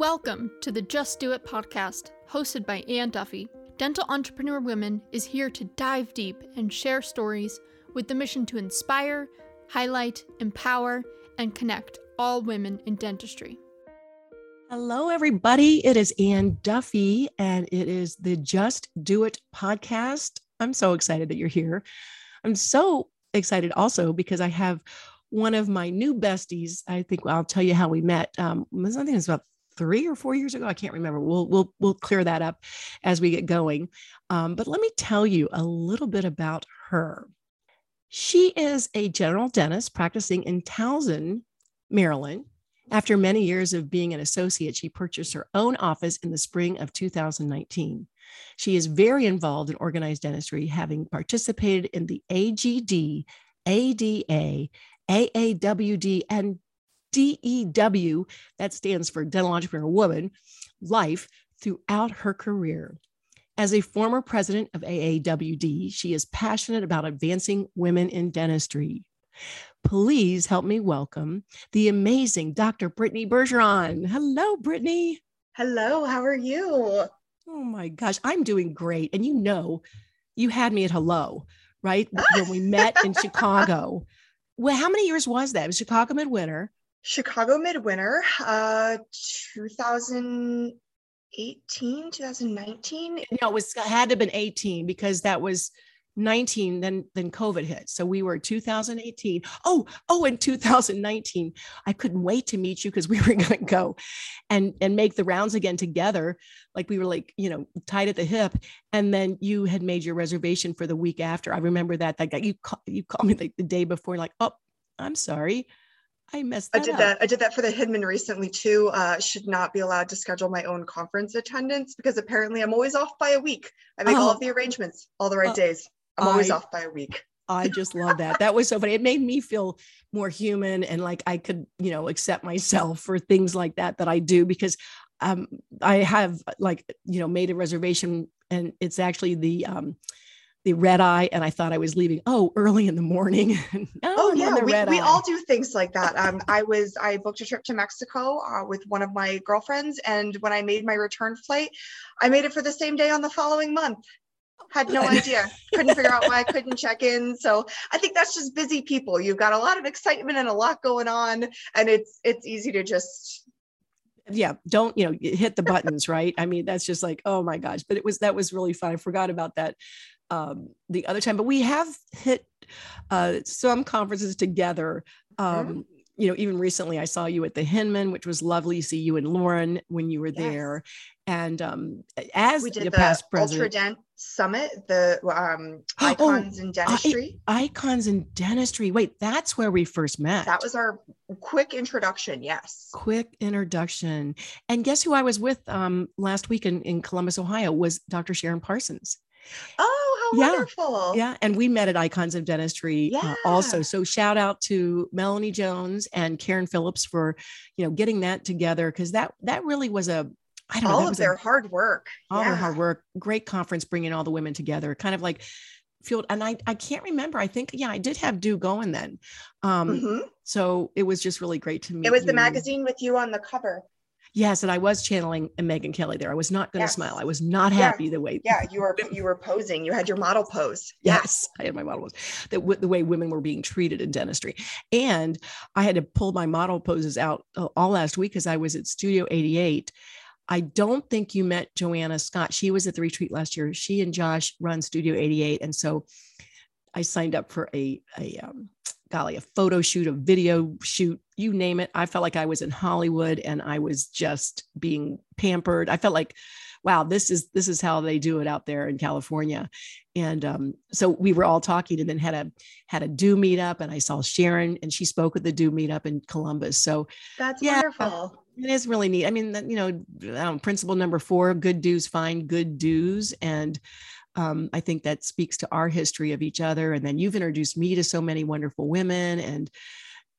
Welcome to the Just Do It podcast, hosted by Ann Duffy. Dental Entrepreneur Women is here to dive deep and share stories with the mission to inspire, highlight, empower, and connect all women in dentistry. Hello, everybody. It is Ann Duffy, and it is the Just Do It podcast. I'm so excited that you're here. I'm so excited also because I have one of my new besties. I think I'll tell you how we met. Um, I think it's about three or four years ago. I can't remember. We'll we'll we'll clear that up as we get going. Um, but let me tell you a little bit about her. She is a general dentist practicing in Towson, Maryland. After many years of being an associate, she purchased her own office in the spring of 2019. She is very involved in organized dentistry, having participated in the AGD, ADA, AAWD, and DEW, that stands for Dental Entrepreneur Woman, life throughout her career. As a former president of AAWD, she is passionate about advancing women in dentistry. Please help me welcome the amazing Dr. Brittany Bergeron. Hello, Brittany. Hello, how are you? Oh my gosh, I'm doing great. And you know, you had me at hello, right? when we met in Chicago. Well, how many years was that? It was Chicago Midwinter. Chicago Midwinter, uh, 2018, 2019. No, it was had to have been 18 because that was 19 then then covid hit. So we were 2018 oh oh in 2019 i couldn't wait to meet you because we were going to go and and make the rounds again together. Like we were like you know tied at the hip. And then you had made your reservation for the week after. I remember that like you call, you called me like the day before like oh i'm sorry I messed. I did up. that. I did that for the Hinman recently too. Uh, should not be allowed to schedule my own conference attendance because apparently I'm always off by a week. I make oh. all of the arrangements all the right uh, days. I'm always I, off by a week. I just love that. That was so funny. It made me feel more human and like I could, you know, accept myself for things like that that I do because um, I have like, you know, made a reservation and it's actually the um, the red eye and I thought I was leaving oh early in the morning. oh yeah, we, we all do things like that. Um, I was I booked a trip to Mexico uh, with one of my girlfriends and when I made my return flight, I made it for the same day on the following month. Had no idea. couldn't figure out why I couldn't check in. So I think that's just busy people. You've got a lot of excitement and a lot going on and it's it's easy to just yeah don't you know hit the buttons right i mean that's just like oh my gosh but it was that was really fun i forgot about that um, the other time, but we have hit uh, some conferences together. Um, mm-hmm. You know, even recently I saw you at the Hinman, which was lovely to see you and Lauren when you were yes. there. And um, as we did the, past president, Ultradent Summit, the um, oh, icons oh, in dentistry. I, icons in dentistry. Wait, that's where we first met. That was our quick introduction. Yes, quick introduction. And guess who I was with um, last week in, in Columbus, Ohio? Was Dr. Sharon Parsons. Oh, yeah. wonderful. Yeah. And we met at Icons of Dentistry yeah. uh, also. So shout out to Melanie Jones and Karen Phillips for, you know, getting that together because that that really was a I don't all know, of their a, hard work. All yeah. their hard work. Great conference bringing all the women together. Kind of like field and I I can't remember. I think yeah, I did have DEW going then. Um mm-hmm. so it was just really great to meet. It was you. the magazine with you on the cover. Yes, and I was channeling Megyn Kelly there. I was not going to yes. smile. I was not happy yeah. the way. Yeah, you were you were posing. You had your model pose. Yes, I had my model pose. That The, the way women were being treated in dentistry, and I had to pull my model poses out uh, all last week because I was at Studio 88. I don't think you met Joanna Scott. She was at the retreat last year. She and Josh run Studio 88, and so I signed up for a a um, golly, a photo shoot, a video shoot, you name it. I felt like I was in Hollywood and I was just being pampered. I felt like, wow, this is this is how they do it out there in California. And um, so we were all talking and then had a had a DEW meetup and I saw Sharon and she spoke at the DEW meetup in Columbus. So that's yeah, wonderful. It is really neat. I mean, you know, um, principle number four, good DEWs find good DEWs. And um, I think that speaks to our history of each other. And then you've introduced me to so many wonderful women. And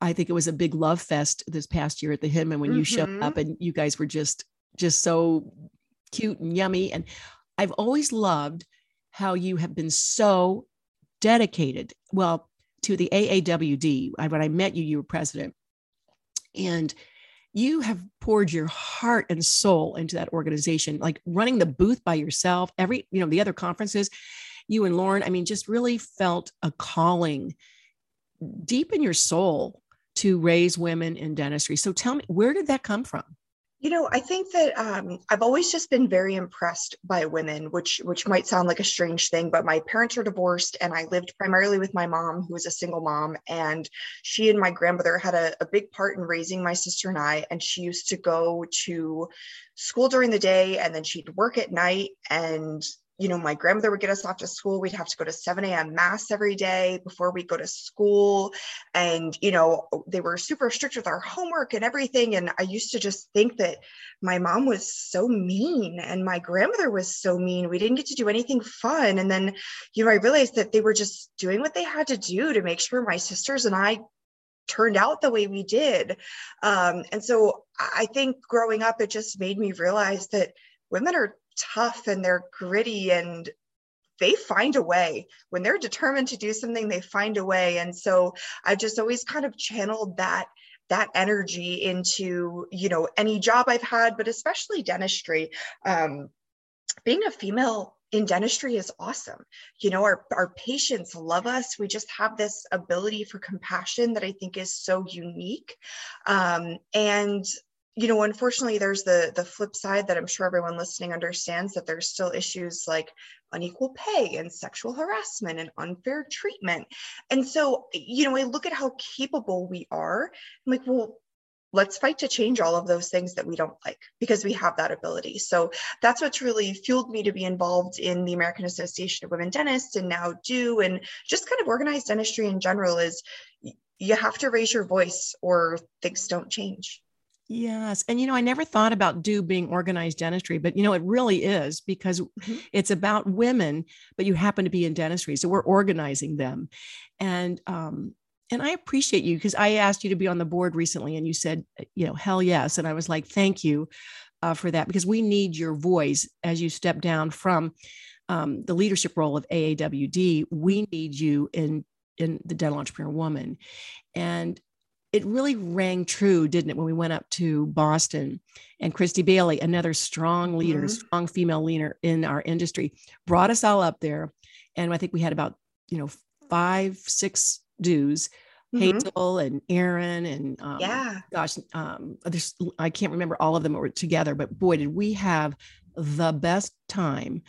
I think it was a big love fest this past year at the hymn. And when mm-hmm. you showed up and you guys were just just so cute and yummy. And I've always loved how you have been so dedicated. Well, to the AAWD. I, when I met you, you were president. And you have poured your heart and soul into that organization, like running the booth by yourself, every, you know, the other conferences, you and Lauren, I mean, just really felt a calling deep in your soul to raise women in dentistry. So tell me, where did that come from? You know, I think that um, I've always just been very impressed by women, which which might sound like a strange thing, but my parents are divorced, and I lived primarily with my mom, who was a single mom, and she and my grandmother had a, a big part in raising my sister and I. And she used to go to school during the day, and then she'd work at night, and you know, my grandmother would get us off to school. We'd have to go to 7 a.m. mass every day before we go to school. And, you know, they were super strict with our homework and everything. And I used to just think that my mom was so mean and my grandmother was so mean. We didn't get to do anything fun. And then, you know, I realized that they were just doing what they had to do to make sure my sisters and I turned out the way we did. Um, and so I think growing up, it just made me realize that women are tough and they're gritty and they find a way when they're determined to do something they find a way and so i've just always kind of channeled that that energy into you know any job i've had but especially dentistry um, being a female in dentistry is awesome. You know, our, our patients love us. We just have this ability for compassion that I think is so unique. Um, and you know unfortunately there's the the flip side that i'm sure everyone listening understands that there's still issues like unequal pay and sexual harassment and unfair treatment. And so you know i look at how capable we are i'm like well let's fight to change all of those things that we don't like because we have that ability. So that's what's really fueled me to be involved in the american association of women dentists and now DEW and just kind of organized dentistry in general is you have to raise your voice or things don't change Yes. And, you know, I never thought about DEW being organized dentistry, but, you know, it really is because mm-hmm. it's about women, but you happen to be in dentistry. So we're organizing them. And, um, and I appreciate you because I asked you to be on the board recently and you said, uh, you know, hell yes. And I was like, thank you uh, for that because we need your voice as you step down from um, the leadership role of AAWD. We need you in in the dental entrepreneur woman. And it really rang true, didn't it, when we went up to Boston and Christy Bailey, another strong leader, mm-hmm. strong female leader in our industry, brought us all up there. And I think we had about, you know, five, six DEWs. Mm-hmm. Hazel and Aaron and um, yeah, gosh, um, there's I can't remember all of them were together, but boy, did we have the best time.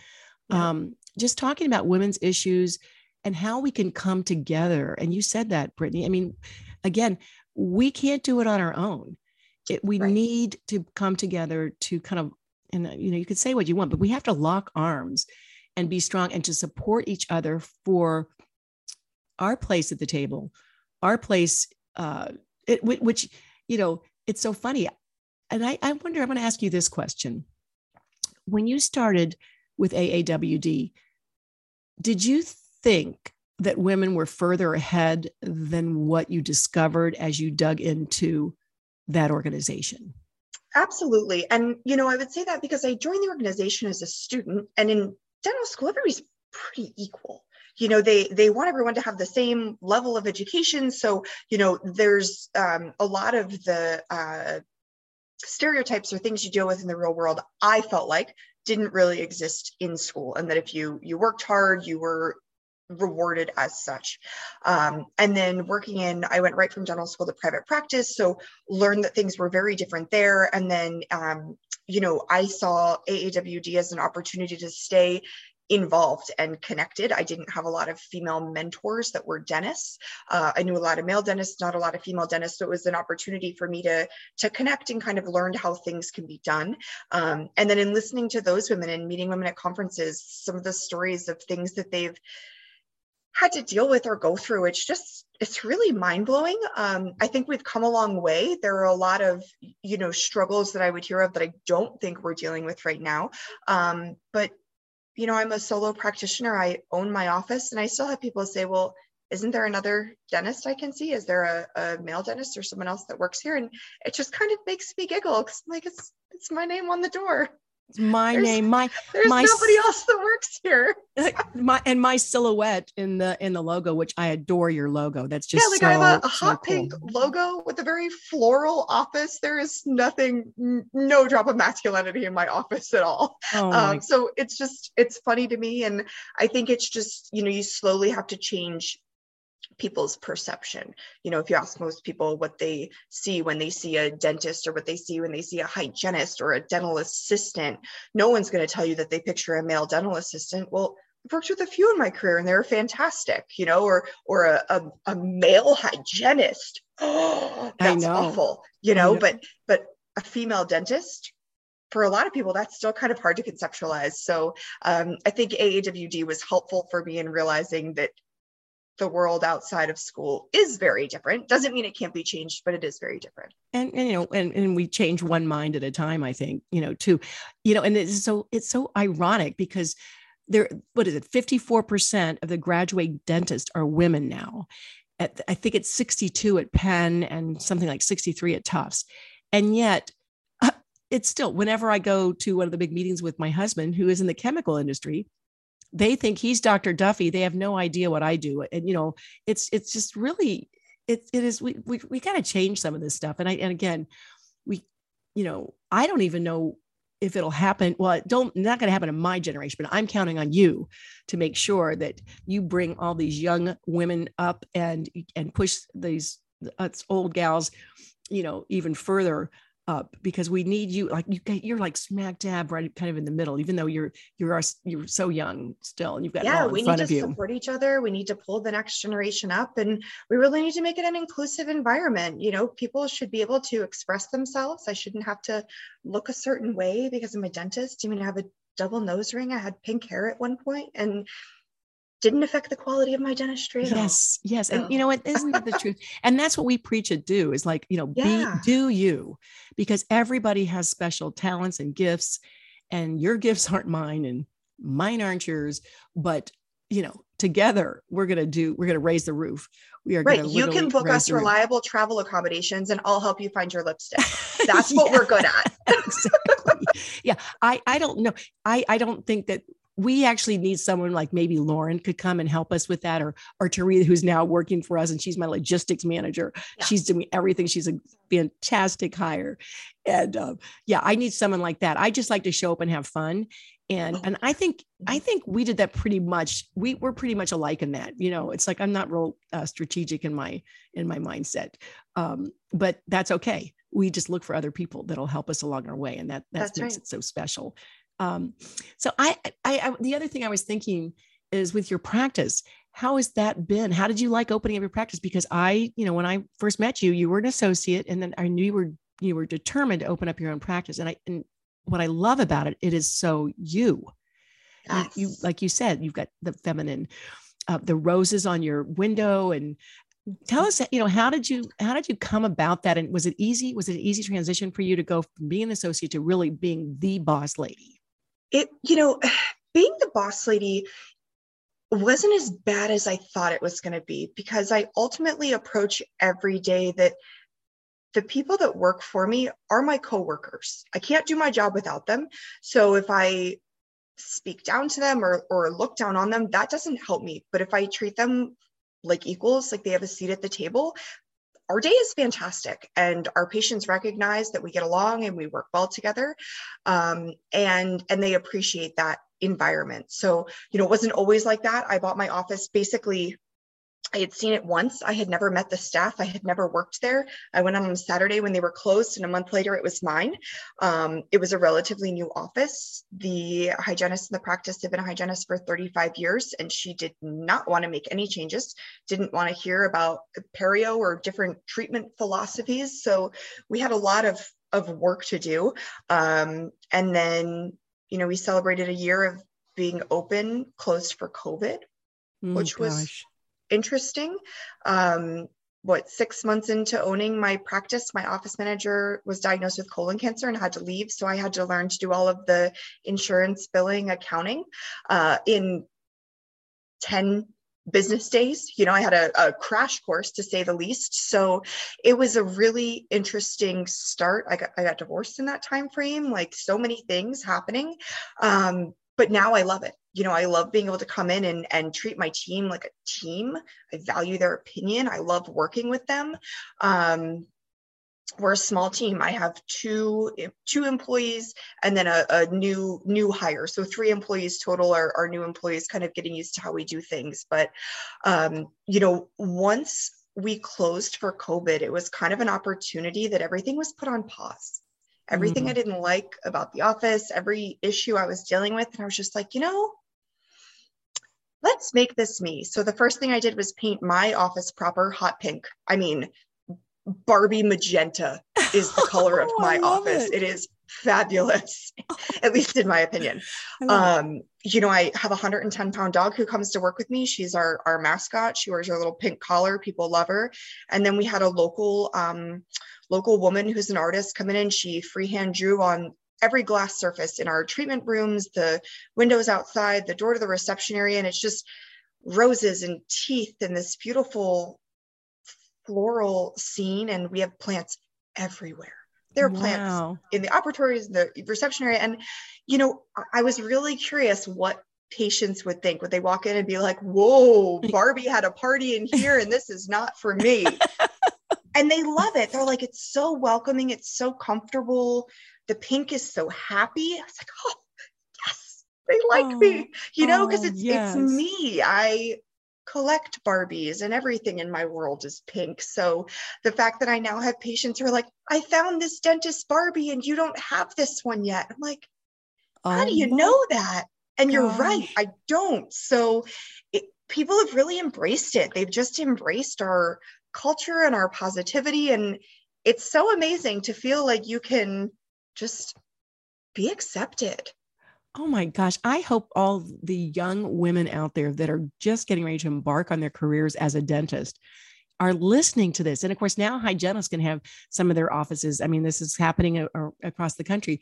Yeah. Um, just talking about women's issues and how we can come together. And you said that, Brittany. I mean, again, we can't do it on our own. It, we right. need to come together to kind of, and you know, you could say what you want, but we have to lock arms and be strong and to support each other for our place at the table, our place, uh, it, which, you know, it's so funny. And I, I wonder, I'm going to ask you this question. When you started with AAWD, did you think that women were further ahead than what you discovered as you dug into that organization? Absolutely. And, you know, I would say that because I joined the organization as a student and in dental school, everybody's pretty equal you know they they want everyone to have the same level of education so you know there's um, a lot of the uh, stereotypes or things you deal with in the real world i felt like didn't really exist in school and that if you you worked hard you were rewarded as such. Um, and then working in, I went right from dental school to private practice, so learned that things were very different there. And then, um, you know, I saw AAWD as an opportunity to stay involved and connected. I didn't have a lot of female mentors that were dentists. Uh, I knew a lot of male dentists, not a lot of female dentists. So it was an opportunity for me to to connect and kind of learn how things can be done. Um, and then in listening to those women and meeting women at conferences, some of the stories of things that they've had to deal with or go through. It's just it's really mind-blowing. Um, i think we've come a long way. There are a lot of you know struggles that i would hear of that i don't think we're dealing with right now. Um, but you know i'm a solo practitioner. I own my office and i still have people say well isn't there another dentist i can see? Is there a, a male dentist or someone else that works here? And it just kind of makes me giggle because like it's it's my name on the door my there's, name my there's my nobody else that works here. My and my silhouette in the in the logo which i adore your logo. That's just yeah like so, i have a, a so hot cool. pink logo with a very floral office. There is nothing no drop of masculinity in my office at all. Oh um, so it's just it's funny to me and i think it's just you know you slowly have to change people's perception. You know, if you ask most people what they see when they see a dentist or what they see when they see a hygienist or a dental assistant, no one's going to tell you that they picture a male dental assistant. Well, I've worked with a few in my career and they're fantastic, you know, or or a, a, a male hygienist. Oh, that's awful, you know, know, but but a female dentist, for a lot of people, that's still kind of hard to conceptualize. So um, I think AAWD was helpful for me in realizing that the world outside of school is very different. Doesn't mean it can't be changed, but it is very different. And, and you know, and, and we change one mind at a time, I think, you know, too, you know, and it's so it's so ironic because there, what is it, 54% of the graduate dentists are women now. At, I think it's 62 at Penn and something like 63 at Tufts. And yet it's still whenever I go to one of the big meetings with my husband, who is in the chemical industry, they think he's Dr. Duffy. They have no idea what I do. And, you know, it's, it's just really, it, it is, we, we, we got to change some of this stuff. And I, and again, we, you know, I don't even know if it'll happen. Well, don't, not going to happen in my generation, but I'm counting on you to make sure that you bring all these young women up and, and push these old gals, you know, even further up because we need you like you you're like smack dab right kind of in the middle even though you're you're you're so young still and you've got yeah we need to support each other we need to pull the next generation up and we really need to make it an inclusive environment you know people should be able to express themselves i shouldn't have to look a certain way because i'm a dentist i mean i have a double nose ring i had pink hair at one point and didn't affect the quality of my dentistry yes yes and you know what isn't that the truth and that's what we preach at DEW is like you know yeah. be do you because everybody has special talents and gifts and your gifts aren't mine and mine aren't yours but you know together we're going to do we're going to raise the roof. We are right you can book us reliable travel accommodations and i'll help you find your lipstick. That's what we're good at. Exactly. yeah i i don't know i i don't think that we actually need someone like maybe Lauren could come and help us with that, or or Teresa, who's now working for us, and she's my logistics manager. Yeah. She's doing everything. She's a fantastic hire, and uh, yeah, I need someone like that. I just like to show up and have fun, and and I think I mm-hmm. think we did that pretty much. We we're pretty much alike in that. You know, it's like I'm not real uh, strategic in my in my mindset, um, but that's okay. We just look for other people that'll help us along our way, and that that makes right. it so special. Um, so I, I, I, the other thing I was thinking is with your practice, how has that been? How did you like opening up your practice? Because I, you know, when I first met you, you were an associate, and then I knew you were you were determined to open up your own practice. And I, and what I love about it, it is so you. Yes. You, like you said, you've got the feminine, uh, the roses on your window, and tell us you know how did you how did you come about that and was it easy was it an easy transition for you to go from being an associate to really being the boss lady it you know being the boss lady wasn't as bad as i thought it was going to be because i ultimately approach every day that the people that work for me are my coworkers. I can't do my job without them. So if i speak down to them or, or look down on them that doesn't help me. But if i treat them like equals like they have a seat at the table our day is fantastic and our patients recognize that we get along and we work well together um, and and they appreciate that environment. So you know it wasn't always like that. I bought my office basically I had seen it once. I had never met the staff. I had never worked there. I went on a Saturday when they were closed, and a month later it was mine. Um, it was a relatively new office. The hygienist in the practice had been a hygienist for 35 years, and she did not want to make any changes, didn't want to hear about perio or different treatment philosophies. So we had a lot of, of work to do. Um, and then, you know, we celebrated a year of being open, closed for COVID, mm, which was interesting. Um, what six months into owning my practice, my office manager was diagnosed with colon cancer and had to leave. So I had to learn to do all of the insurance billing accounting uh, in 10 business days. You know, I had a, a, crash course to say the least. So it was a really interesting start. I got I got divorced in that time frame, like so many things happening. Um, but now I love it. You know, I love being able to come in and, and treat my team like a team. I value their opinion. I love working with them. Um, we're a small team. I have two two employees and then a, a, new new hire. So three employees total are, are new employees, kind of getting used to how we do things. But um, you know, once we closed for COVID, it was kind of an opportunity that everything was put on pause. Everything mm-hmm. I didn't like about the office, every issue I was dealing with, and I was just like, you know, let's make this me. So the first thing I did was paint my office proper hot pink. I mean, Barbie magenta is the color of oh, my office. It. it is fabulous, at least in my opinion. Um, you know, I have a 110 pound dog who comes to work with me. She's our, our mascot. She wears her little pink collar. People love her. And then we had a local, um, local woman who's an artist come in and she freehand drew on every glass surface in our treatment rooms, the windows outside, the door to the reception area. And it's just roses and teeth and this beautiful floral scene and we have plants everywhere. There are wow. plants in the operatories, the reception area. And, you know, I was really curious what patients would think. Would they walk in and be like, whoa, Barbie had a party in here and this is not for me? and they love it. They're like, it's so welcoming, it's so comfortable. The pink is so happy. I was like, oh, yes, they like oh, me, you know, because oh, it's yes. it's me. I collect Barbies and everything in my world is pink. So the fact that I now have patients who are like, I found this dentist Barbie and you don't have this one yet. I'm like, how oh do you know that? And gosh. you're right, I don't. So it, people have really embraced it. They've just embraced our culture and our positivity. And it's so amazing to feel like you can just be accepted. Oh my gosh. I hope all the young women out there that are just getting ready to embark on their careers as a dentist are listening to this. And of course, now hygienists can have some of their offices. I mean, this is happening a, a, across the country.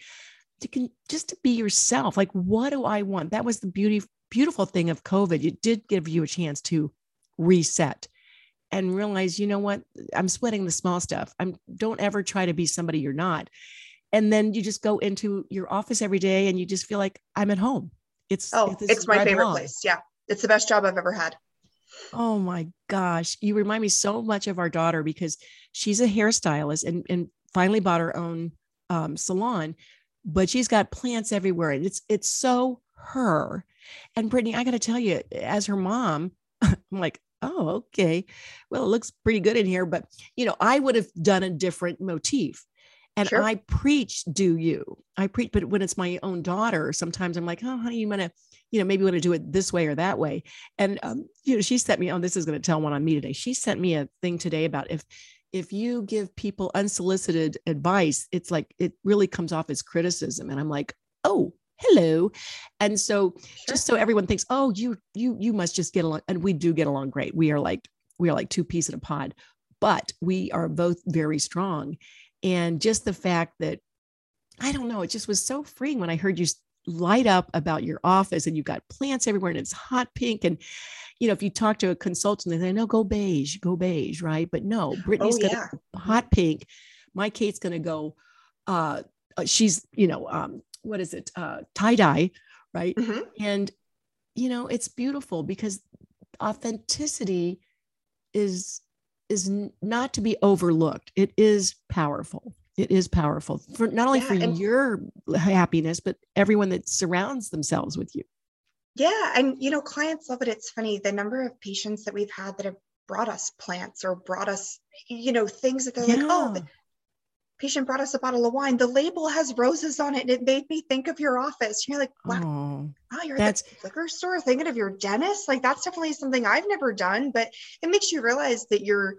To can just to be yourself. Like, what do I want? That was the beauty, beautiful thing of COVID. It did give you a chance to reset and realize, you know what? I'm sweating the small stuff. I'm don't ever try to be somebody you're not and then you just go into your office every day and you just feel like I'm at home. It's oh, it's my favorite place. Yeah, it's the best job I've ever had. Oh my gosh, you remind me so much of our daughter because she's a hairstylist and and finally bought her own um, salon, but she's got plants everywhere and it's it's so her. And Brittany, I got to tell you, as her mom, I'm like, oh, okay, well, it looks pretty good in here, but you know, I would have done a different motif and sure. I preach, do you? I preach, but when it's my own daughter, sometimes I'm like, oh, honey, you want to, you know, maybe want to do it this way or that way. And, um, you know, she sent me, oh, this is going to tell one on me today. She sent me a thing today about if, if you give people unsolicited advice, it's like, it really comes off as criticism. And I'm like, oh, hello and so sure. just so everyone thinks oh you you you must just get along and we do get along great we are like we are like two peas in a pod but we are both very strong and just the fact that, I don't know, it just was so freeing when I heard you light up about your office and you've got plants everywhere and it's hot pink. And, you know, if you talk to a consultant, they say, no, go beige, go beige, right? But no, Brittany's oh, yeah. going hot pink. My Kate's going to go, uh, uh, she's, you know, um, what is it? Uh, tie dye, right? Mm-hmm. And, you know, it's beautiful because authenticity is is not to be overlooked. It is powerful. It is powerful for not only yeah, for your happiness, but everyone that surrounds themselves with you. Yeah. And, you know, clients love it. It's funny the number of patients that we've had that have brought us plants or brought us, you know, things that they're yeah. like, oh, patient brought us a bottle of wine. The label has roses on it. And it made me think of your office. You're like, wow, oh, wow you're that's... at the liquor store thinking of your dentist. Like that's definitely something I've never done, but it makes you realize that you're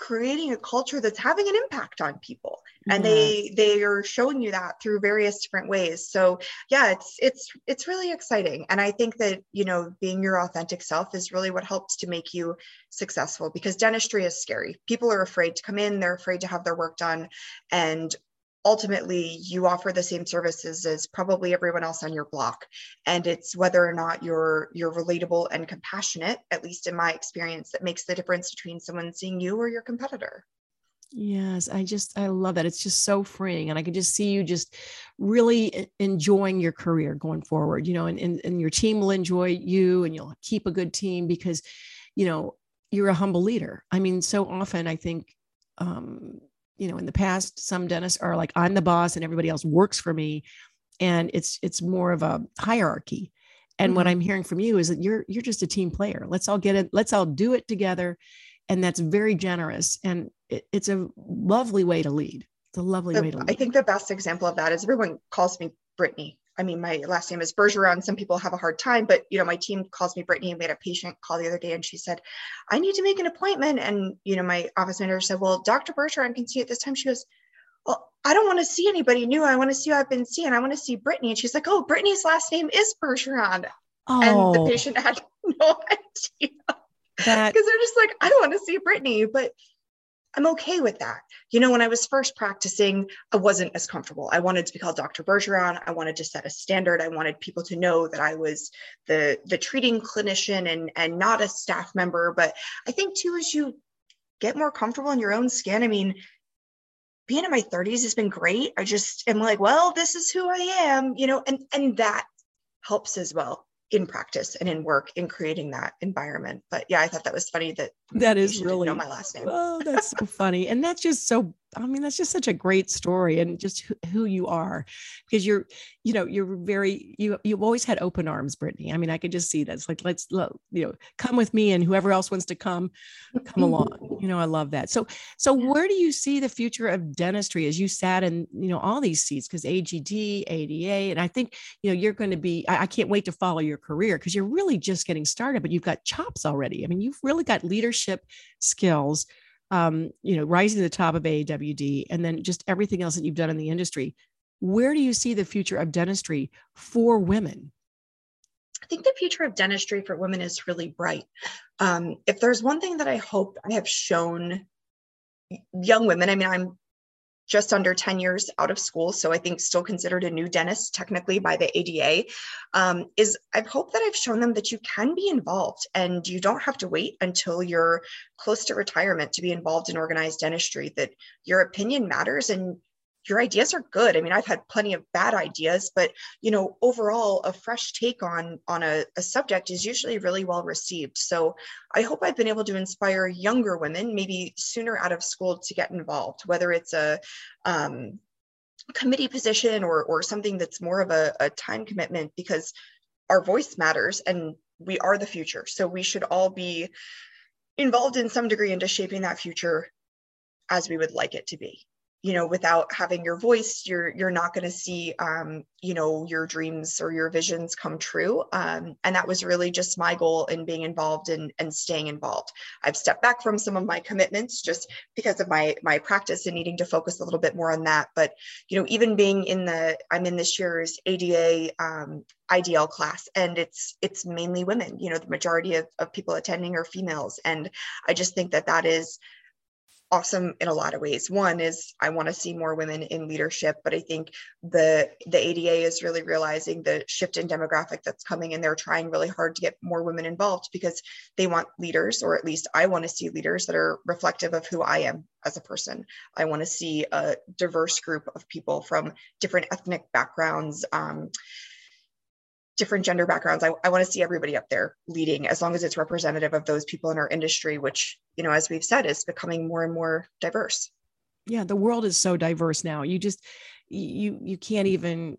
creating a culture that's having an impact on people. And they they are showing you that through various different ways. So yeah it's it's it's really exciting. And i think that you know being your authentic self is really what helps to make you successful because dentistry is scary. People are afraid to come in. They're afraid to have their work done. And ultimately you offer the same services as probably everyone else on your block and it's whether or not you're you're relatable and compassionate at least in my experience that makes the difference between someone seeing you or your competitor Yes, I just I love that. It's just so freeing and I can just see you just really enjoying your career going forward, you know, and, and and your team will enjoy you and you'll keep a good team because you know, you're a humble leader. I mean, so often I think um you know, in the past some dentists are like I'm the boss and everybody else works for me and it's it's more of a hierarchy. And mm-hmm. what I'm hearing from you is that you're you're just a team player. Let's all get it. Let's all do it together and that's very generous and it, it's a lovely way to lead it's a lovely the, way to lead i think the best example of that is everyone calls me brittany i mean my last name is bergeron some people have a hard time but you know my team calls me brittany we had a patient call the other day and she said i need to make an appointment and you know my office manager said well dr bergeron can see at this time she goes well, I don't want to see anybody new. I want to see who I've been seeing. I want to see Brittany. And she's like, oh, Brittany's last name is Bergeron. Oh. And the oh. patient had no idea that because they're just like, I don't want to see Brittany, but I'm okay with that. You know, when I was first practicing, I wasn't as comfortable. I wanted to be called Dr. Bergeron. I wanted to set a standard. I wanted people to know that I was the the treating clinician and and not a staff member. But I think too, as you get more comfortable in your own skin, I mean, being in my 30s has been great. I just am like, well, this is who I am, you know, and and that helps as well in practice and in work in creating that environment. But yeah, I thought that was funny that that is really know my last name. Oh, that's so funny. And that's just so I mean, that's just such a great story and just who you are because you're, you know, you're very, you, you've always had open arms, Brittany. I mean, I could just see that. It's like, let's, you know, come with me and whoever else wants to come, come along. You know, I love that. So, so where do you see the future of dentistry as you sat in, you know, all these seats? Because AGD, ADA, and I think, you know, you're going to be, I, I can't wait to follow your career because you're really just getting started, but you've got chops already. I mean, you've really got leadership skills um, you know, rising to the top of AAWD, and then just everything else that you've done in the industry. Where do you see the future of dentistry for women? I think the future of dentistry for women is really bright. Um, if there's one thing that I hope I have shown young women, I mean, I'm just under 10 years out of school, so I think still considered a new dentist technically by the ADA, um, is I hope that I've shown them that you can be involved and you don't have to wait until you're close to retirement to be involved in organized dentistry, that your opinion matters and your ideas are good. I mean, I've had plenty of bad ideas, but you know, overall, a fresh take on on a, a, subject is usually really well received. So I hope I've been able to inspire younger women, maybe sooner out of school, to get involved, whether it's a um, committee position or or something that's more of a, a time commitment, because our voice matters and we are the future. So we should all be involved in some degree into shaping that future as we would like it to be you know without having your voice you're you're not going to see um, you know your dreams or your visions come true. Um, and that was really just my goal in being involved and and staying involved. I've stepped back from some of my commitments just because of my my practice and needing to focus a little bit more on that. But you know even being in the i'm in this year's ada um, IDL class and it's it's mainly women you know the majority of, of people attending are females. And I just think that that is awesome in a lot of ways. One is I want to see more women in leadership, but I think the the ADA is really realizing the shift in demographic that's coming and they're trying really hard to get more women involved because they want leaders or at least I want to see leaders that are reflective of who I am as a person. I want to see a diverse group of people from different ethnic backgrounds um, different gender backgrounds. I, I want to see everybody up there leading as long as it's representative of those people in our industry, which, you know, as we've said, is becoming more and more diverse. Yeah, the world is so diverse now. You just you you can't even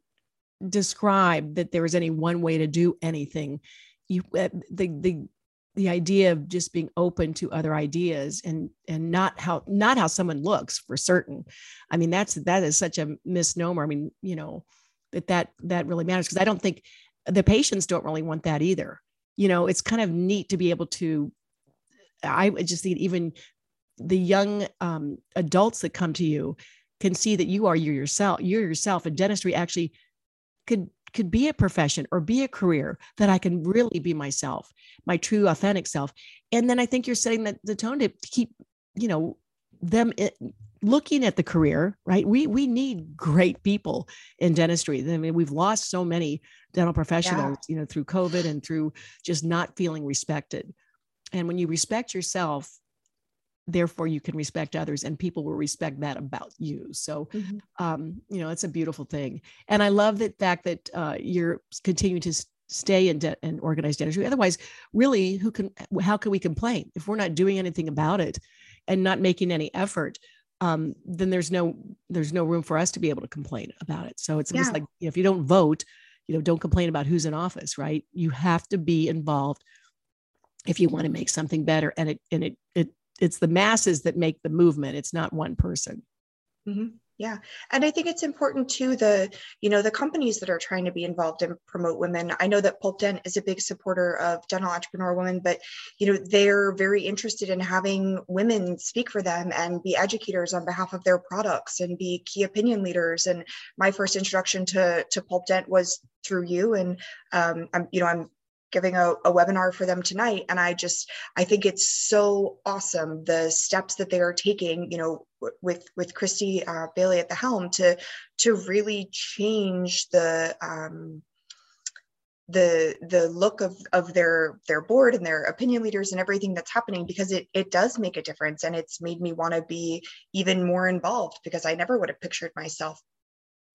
describe that there is any one way to do anything. You uh, the the the idea of just being open to other ideas and and not how not how someone looks for certain. I mean that's that is such a misnomer. I mean, you know, that that that really matters because I don't think the patients don't really want that either. You know it's kind of neat to be able to i just think even the young um, adults that come to you can see that you are you yourself you're yourself. And dentistry actually could could be a profession or be a career that i can really be myself my true authentic self. And then i think you're setting the, the tone to keep you know them looking at the career, right? We we need great people in dentistry. I mean, we've lost so many dental professionals, yeah. you know, through COVID and through just not feeling respected. And when you respect yourself, therefore you can respect others and people will respect that about you so mm-hmm. um, you know it's a beautiful thing and i love the fact that uh, you're continuing to stay in de- and organized dentistry otherwise really who can how can we complain if we're not doing anything about it and not making any effort um, then there's no there's no room for us to be able to complain about it. So it's yeah. like you know, if you don't vote, you know, don't complain about who's in office, right? You have to be involved if you want to make something better. And it and it it it's the masses that make the movement. It's not one person. Mm-hmm. Yeah. And I think it's important too, the, you know, the companies that are trying to be involved and promote women. I know that Pulpdent is a big supporter of dental entrepreneur women, but, you know, they're very interested in having women speak for them and be educators on behalf of their products and be key opinion leaders. And my first introduction to, to Pulpdent was through you. And um, I'm, you know, I'm giving a, a, webinar for them tonight. And i just i think it's so awesome the steps that they are taking you know with with christy uh, bailey at the helm to to really change the um, the the look of of their their board and their opinion leaders and everything that's happening because it it does make a difference. And it's made me want to be even more involved because I never would have pictured myself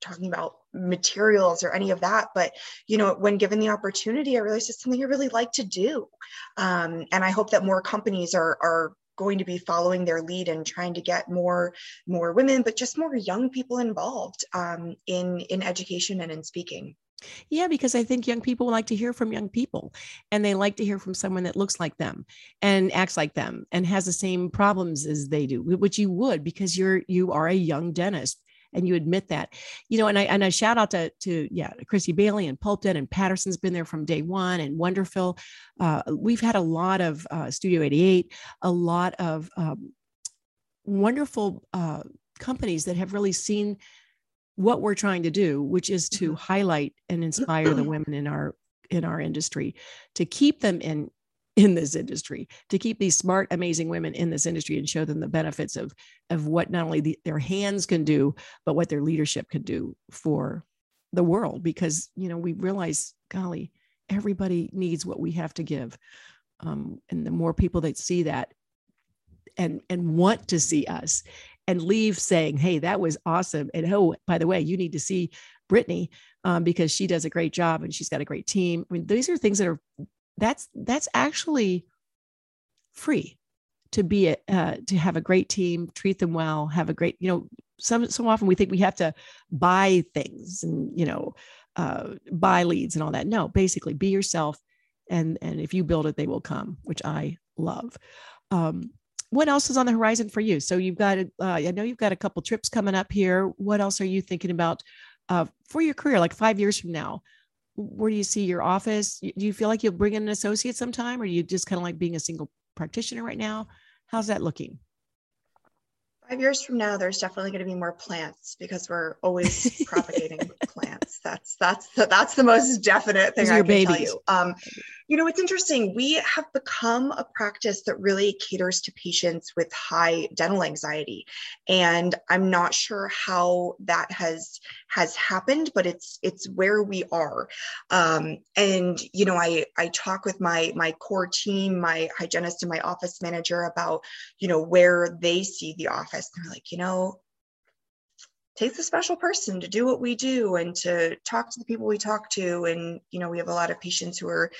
talking about materials or any of that but you know when given the opportunity i realized it's something i really like to do. Um, and i hope that more companies are are going to be following their lead and trying to get more more women but just more young people involved um, in in education and in speaking. Yeah, because I think young people like to hear from young people and they like to hear from someone that looks like them and acts like them and has the same problems as they do, which you would because you're you are a young dentist and you admit that you know and i and i shout out to to yeah christy bailey and Pulpdent and patterson's been there from day one and wonderful uh, we've had a lot of uh, studio 88 a lot of um, wonderful uh, companies that have really seen what we're trying to do which is to mm-hmm. highlight and inspire the women in our in our industry to keep them in in this industry to keep these smart amazing women in this industry and show them the benefits of of what not only the, their hands can do but what their leadership can do for the world. Because you know we realize golly everybody needs what we have to give. Um, and the more people that see that and and want to see us and leave saying hey that was awesome and oh by the way you need to see brittany um, because she does a great job and she's got a great team. I mean these are things that are that's that's actually free to be a, uh, to have a great team treat them well have a great you know some so often we think we have to buy things and you know uh, buy leads and all that. No basically be yourself and and if you build it they will come which i love. Um, what else is on the horizon for you? So you've got uh, i know you've got a couple trips coming up here. What else are you thinking about uh, for your career like five years from now where do you see your office? Do you feel like you'll bring in an associate sometime, or are you just kind of like being a single practitioner right now? How's that looking? Five years from now, there's definitely going to be more plants because we're always propagating plants. That's that's the, that's the most definite thing I can babies. tell you. Um, you know, it's interesting. We have become a practice that really caters to patients with high dental anxiety, and I'm not sure how that has has happened, but it's it's where we are. Um, and you know, I I talk with my my core team, my hygienist and my office manager about you know where they see the office. They're like, you know, takes a special person to do what we do and to talk to the people we talk to and you know we have a lot of patients who are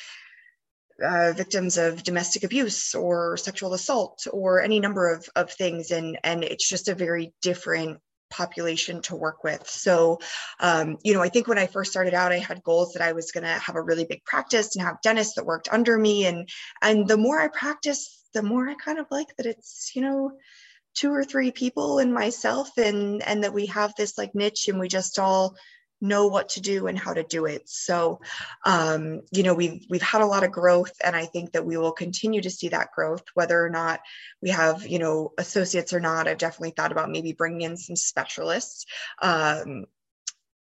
uh, victims of domestic abuse or sexual assault or any number of, of things. And and it's just a very different population to work with. So um, you know i think when i first started out i had goals that i was going to have a really big practice and have dentists that worked under me. And and the more i practice the more i kind of like that it's you know two or three people and myself and and that we have this like niche and we just all know what to do and how to do it. So, um, you know, we've we've had a lot of growth, and I think that we will continue to see that growth, whether or not we have, you know, associates or not. I've definitely thought about maybe bringing in some specialists. Um,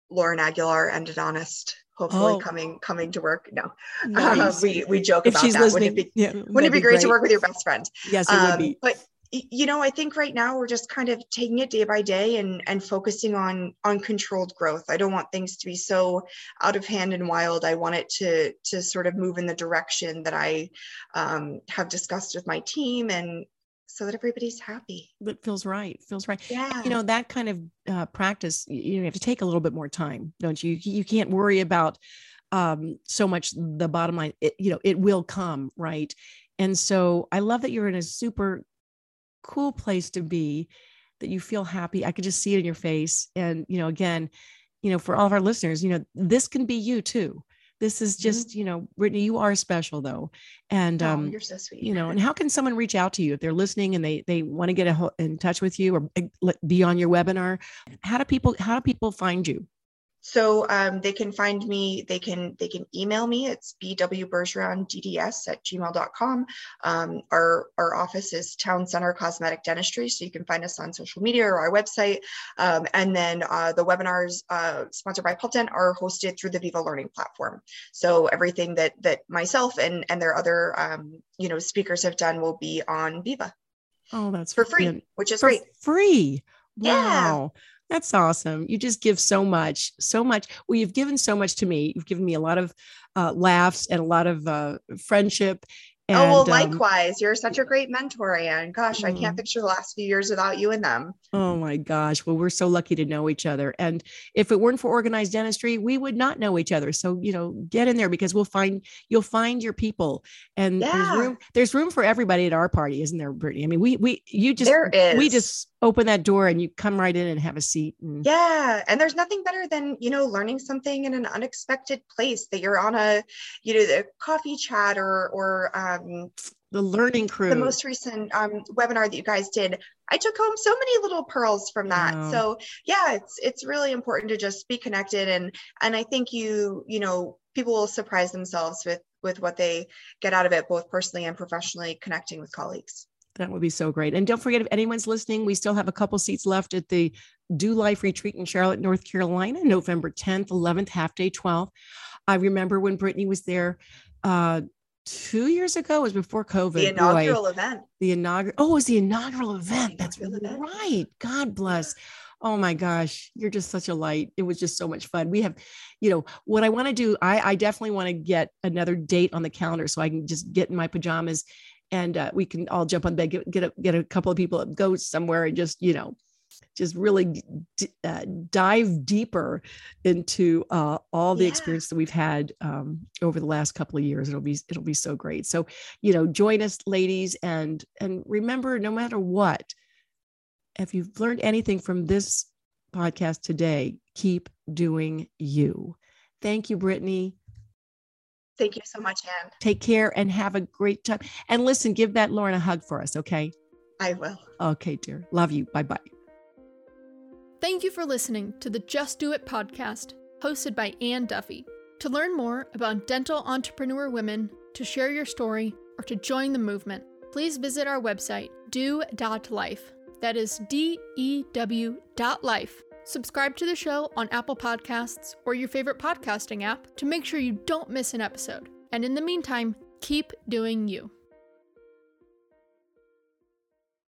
Lauren Aguilar, endodontist, hopefully oh. coming coming to work. No, nice. uh, we we joke if about that. Wouldn't it be, yeah, wouldn't it be, be great, great, to work with your best friend? Yes, it um, would be. But you know, I think right now we're just kind of taking it day by day and and focusing on on controlled growth. I don't want things to be so out of hand and wild. I want it to to sort of move in the direction that I um, have discussed with my team and so that everybody's happy. That feels right. Feels right. Yeah. You know that kind of uh, practice. You have to take a little bit more time, don't you? You can't worry about um, so much the bottom line. It, you know, it will come right. And so I love that you're in a super cool place to be that you feel happy. I could just see it in your face. And you know again you know for all of our listeners you know this can be you too. This is mm-hmm. just mm-hmm. you know brittany you are special though. And oh, um you're so sweet. you know and how can someone reach out to you if they're listening and they they want to get a, in touch with you or eh, be on your webinar? How do people how do people find you so um, they can find me, they can they can email me. It's bwbergeron.dds at gmail.com. Um, our, our office is Town Center Cosmetic Dentistry. So you can find us on social media or our website. Um, and then uh, the webinars uh, sponsored by Pulpdent are hosted through the Viva Learning platform. So everything that that myself and, and their other um, you know speakers have done will be on Viva. Oh, that's for free, which is for great. Free. Wow. Yeah. That's awesome. You just give so much, so much. Well, you've given so much to me. You've given me a lot of uh, laughs and a lot of uh, friendship and, oh well, um, likewise. Um, You're such a great mentor, Anne. Gosh, I can't mm. picture the last few years without you and them. Oh my gosh. Well, we're so lucky to know each other. And if it weren't for organized dentistry, we would not know each other. So, you know, get in there because we'll find you'll find your people. And yeah. there's room, there's room for everybody at our party, isn't there, Brittany? I mean, we we you just there is. we just open that door and you come right in and have a seat. And... Yeah. And there's nothing better than, you know, learning something in an unexpected place that you're on a, you know, the coffee chat or or um the learning crew the most recent um, webinar that you guys did i took home so many little pearls from that wow. so yeah it's it's really important to just be connected and and i think you you know people will surprise themselves with with what they get out of it both personally and professionally connecting with colleagues that would be so great. And don't forget, if anyone's listening, we still have a couple seats left at the DEW Life Retreat in Charlotte, North Carolina, November 10th, 11th, half day 12th. I remember when Brittany was there uh, two years ago. It was before COVID. The inaugural Boy, event. The inaugural. Oh, it was the inaugural event. The inaugural That's event. right. God bless. Oh my gosh, you're just such a light. It was just so much fun. We have, you know, what I want to do. I, I definitely want to get another date on the calendar so I can just get in my pajamas and uh, we can all jump on bed, get get a, get a couple of people, go somewhere, and just you know just really d- uh, dive deeper into uh, all the yeah. experience that we've had um, over the last couple of years. It'll be it'll be so great. So you know, join us, ladies, and and remember, no matter what, if you've learned anything from this podcast today, keep doing you. Thank you, Brittany. Thank you so much, Anne. Take care and have a great time. And listen, give that Lauren a hug for us, okay? I will. Okay, dear. Love you. Bye bye. Thank you for listening to the Just DEW It podcast, hosted by Anne Duffy. To learn more about dental entrepreneur women, to share your story, or to join the movement, please visit our website, dew.life. That is D E W dot life. Subscribe to the show on Apple Podcasts or your favorite podcasting app to make sure you don't miss an episode. And in the meantime, keep doing you.